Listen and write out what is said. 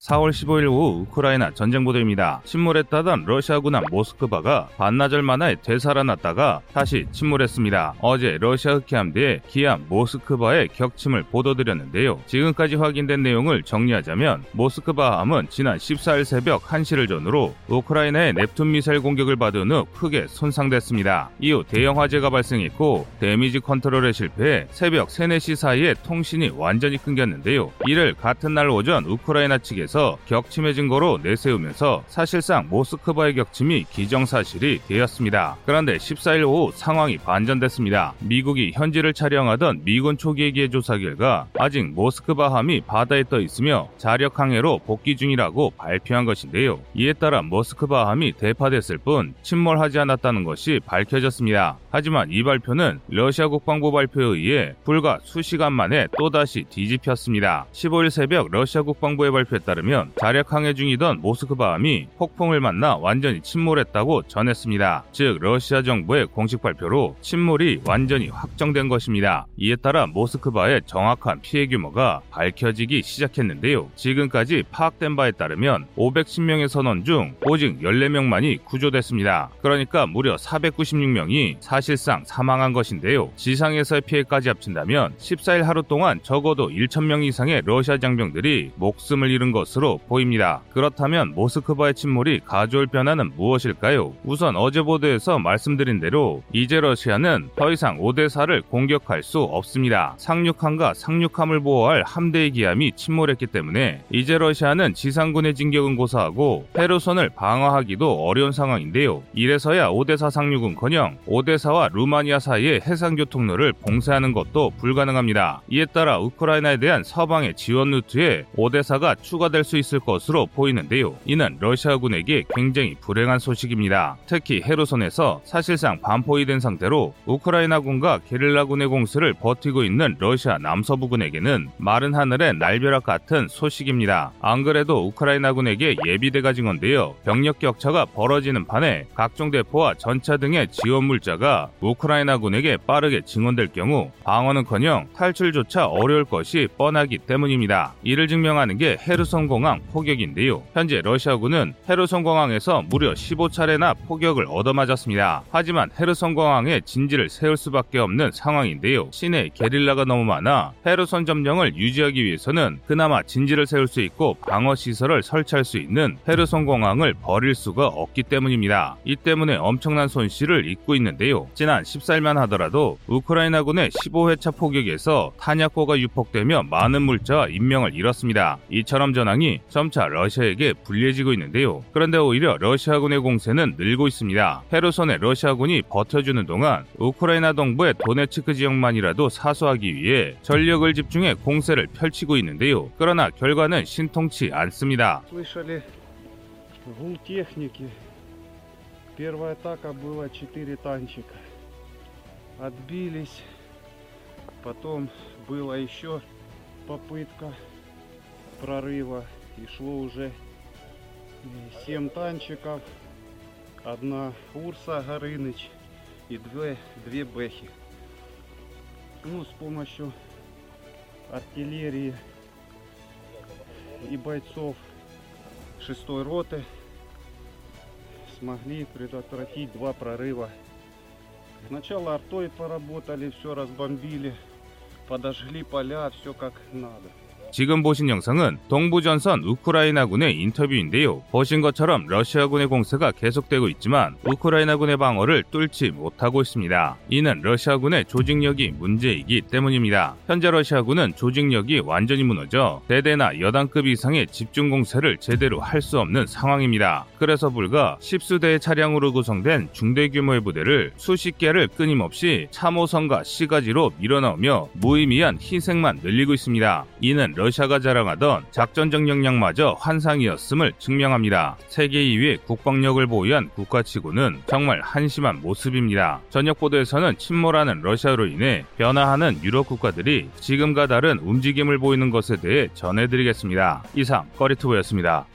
4월 15일 오후 우크라이나 전쟁 보도입니다. 침몰했다던 러시아 군함 모스크바가 반나절 만에 되살아났다가 다시 침몰했습니다. 어제 러시아 흑해함대의 기함 모스크바의 격침을 보도드렸는데요. 지금까지 확인된 내용을 정리하자면 모스크바 함은 지난 14일 새벽 1시를 전후로 우크라이나의 넵툰 미사일 공격을 받은 후 크게 손상됐습니다. 이후 대형 화재가 발생했고 damage control에 실패해 새벽 3, 4시 사이에 통신이 완전히 끊겼는데요. 이를 같은 날 오전 우크라이나 측에서 대해서 격침의 증거로 내세우면서 사실상 모스크바의 격침이 기정사실이 되었습니다. 그런데 14일 오후 상황이 반전됐습니다. 미국이 현지를 촬영하던 미군 초기의 기의 조사 결과 아직 모스크바함이 바다에 떠 있으며 자력 항해로 복귀 중이라고 발표한 것인데요. 이에 따라 모스크바함이 대파됐을 뿐 침몰하지 않았다는 것이 밝혀졌습니다. 하지만 이 발표는 러시아 국방부 발표에 의해 불과 수시간 만에 또다시 뒤집혔습니다. 15일 새벽 러시아 국방부의 발표에 따르면 따르면 자력 항해 중이던 모스크바함이 폭풍을 만나 완전히 침몰했다고 전했습니다. 즉 러시아 정부의 공식 발표로 침몰이 완전히 확정된 것입니다. 이에 따라 모스크바의 정확한 피해 규모가 밝혀지기 시작했는데요. 지금까지 파악된 바에 따르면 510명의 선원 중 오직 14명만이 구조됐습니다. 그러니까 무려 496명이 사실상 사망한 것인데요. 지상에서의 피해까지 합친다면 14일 하루 동안 적어도 1,000명 이상의 러시아 장병들이 목숨을 잃은 것으로 것으로 보입니다. 그렇다면 모스크바의 침몰이 가져올 변화는 무엇일까요? 우선 어제 보도에서 말씀드린 대로 이제 러시아는 더 이상 오데사를 공격할 수 없습니다. 상륙함과 상륙함을 보호할 함대의 기함이 침몰했기 때문에 이제 러시아는 지상군의 진격은 고사하고 페르손을 방어하기도 어려운 상황인데요. 이래서야 오데사 상륙은커녕 오데사와 루마니아 사이의 해상 교통로를 봉쇄하는 것도 불가능합니다. 이에 따라 우크라이나에 대한 서방의 지원 루트에 오데사가 추가될 수 있을 것으로 보이는데요. 이는 러시아군에게 굉장히 불행한 소식입니다. 특히 헤르손에서 사실상 반포위 된 상태로 우크라이나군과 게릴라군의 공세를 버티고 있는 러시아 남서부군에게는 마른 하늘의 날벼락 같은 소식입니다. 안 그래도 우크라이나군에게 예비대가 증언되어 병력 격차가 벌어지는 판에 각종 대포와 전차 등의 지원 물자가 우크라이나군에게 빠르게 증언될 경우 방어는커녕 탈출조차 어려울 것이 뻔하기 때문입니다. 이를 증명하는 게 헤르손 공항 포격인데요. 현재 러시아군은 헤르손 공항에서 무려 15차례나 포격을 얻어맞았습니다. 하지만 헤르손 공항에 진지를 세울 수밖에 없는 상황인데요. 시내 게릴라가 너무 많아 헤르손 점령을 유지하기 위해서는 그나마 진지를 세울 수 있고 방어 시설을 설치할 수 있는 헤르손 공항을 버릴 수가 없기 때문입니다. 이 때문에 엄청난 손실을 입고 있는데요. 지난 14일만 하더라도 우크라이나군의 15회차 포격에서 탄약고가 유폭되며 많은 물자와 인명을 잃었습니다. 이처럼 전황이 상황이 점차 러시아에게 불리해지고 있는데요. 그런데 오히려 러시아군의 공세는 늘고 있습니다. 헤르손의 러시아군이 버텨주는 동안 우크라이나 동부의 도네츠크 지역만이라도 사수하기 위해 전력을 집중해 공세를 펼치고 있는데요. 그러나 결과는 신통치 않습니다. Первая атака была 4 танчика. Отбились. Потом была еще попытка Прорыва и шло уже 7 танчиков, одна Урса Горыныч и две, две Бэхи. Ну, с помощью артиллерии и бойцов шестой роты смогли предотвратить два прорыва. Сначала артой поработали, все разбомбили, подожгли поля, все как надо. 지금 보신 영상은 동부전선 우크라이나군의 인터뷰인데요. 보신 것처럼 러시아군의 공세가 계속되고 있지만 우크라이나군의 방어를 뚫지 못하고 있습니다. 이는 러시아군의 조직력이 문제이기 때문입니다. 현재 러시아군은 조직력이 완전히 무너져 대대나 여단급 이상의 집중 공세를 제대로 할 수 없는 상황입니다. 그래서 불과 십수대의 차량으로 구성된 중대 규모의 부대를 수십 개를 끊임없이 참호선과 시가지로 밀어넣으며 무의미한 희생만 늘리고 있습니다. 이는 러시아가 자랑하던 작전적 역량마저 환상이었음을 증명합니다. 세계 2위 국방력을 보유한 국가치고는 정말 한심한 모습입니다. 전역 보도에서는 침몰하는 러시아로 인해 변화하는 유럽 국가들이 지금과 다른 움직임을 보이는 것에 대해 전해드리겠습니다. 이상 꺼리투브였습니다.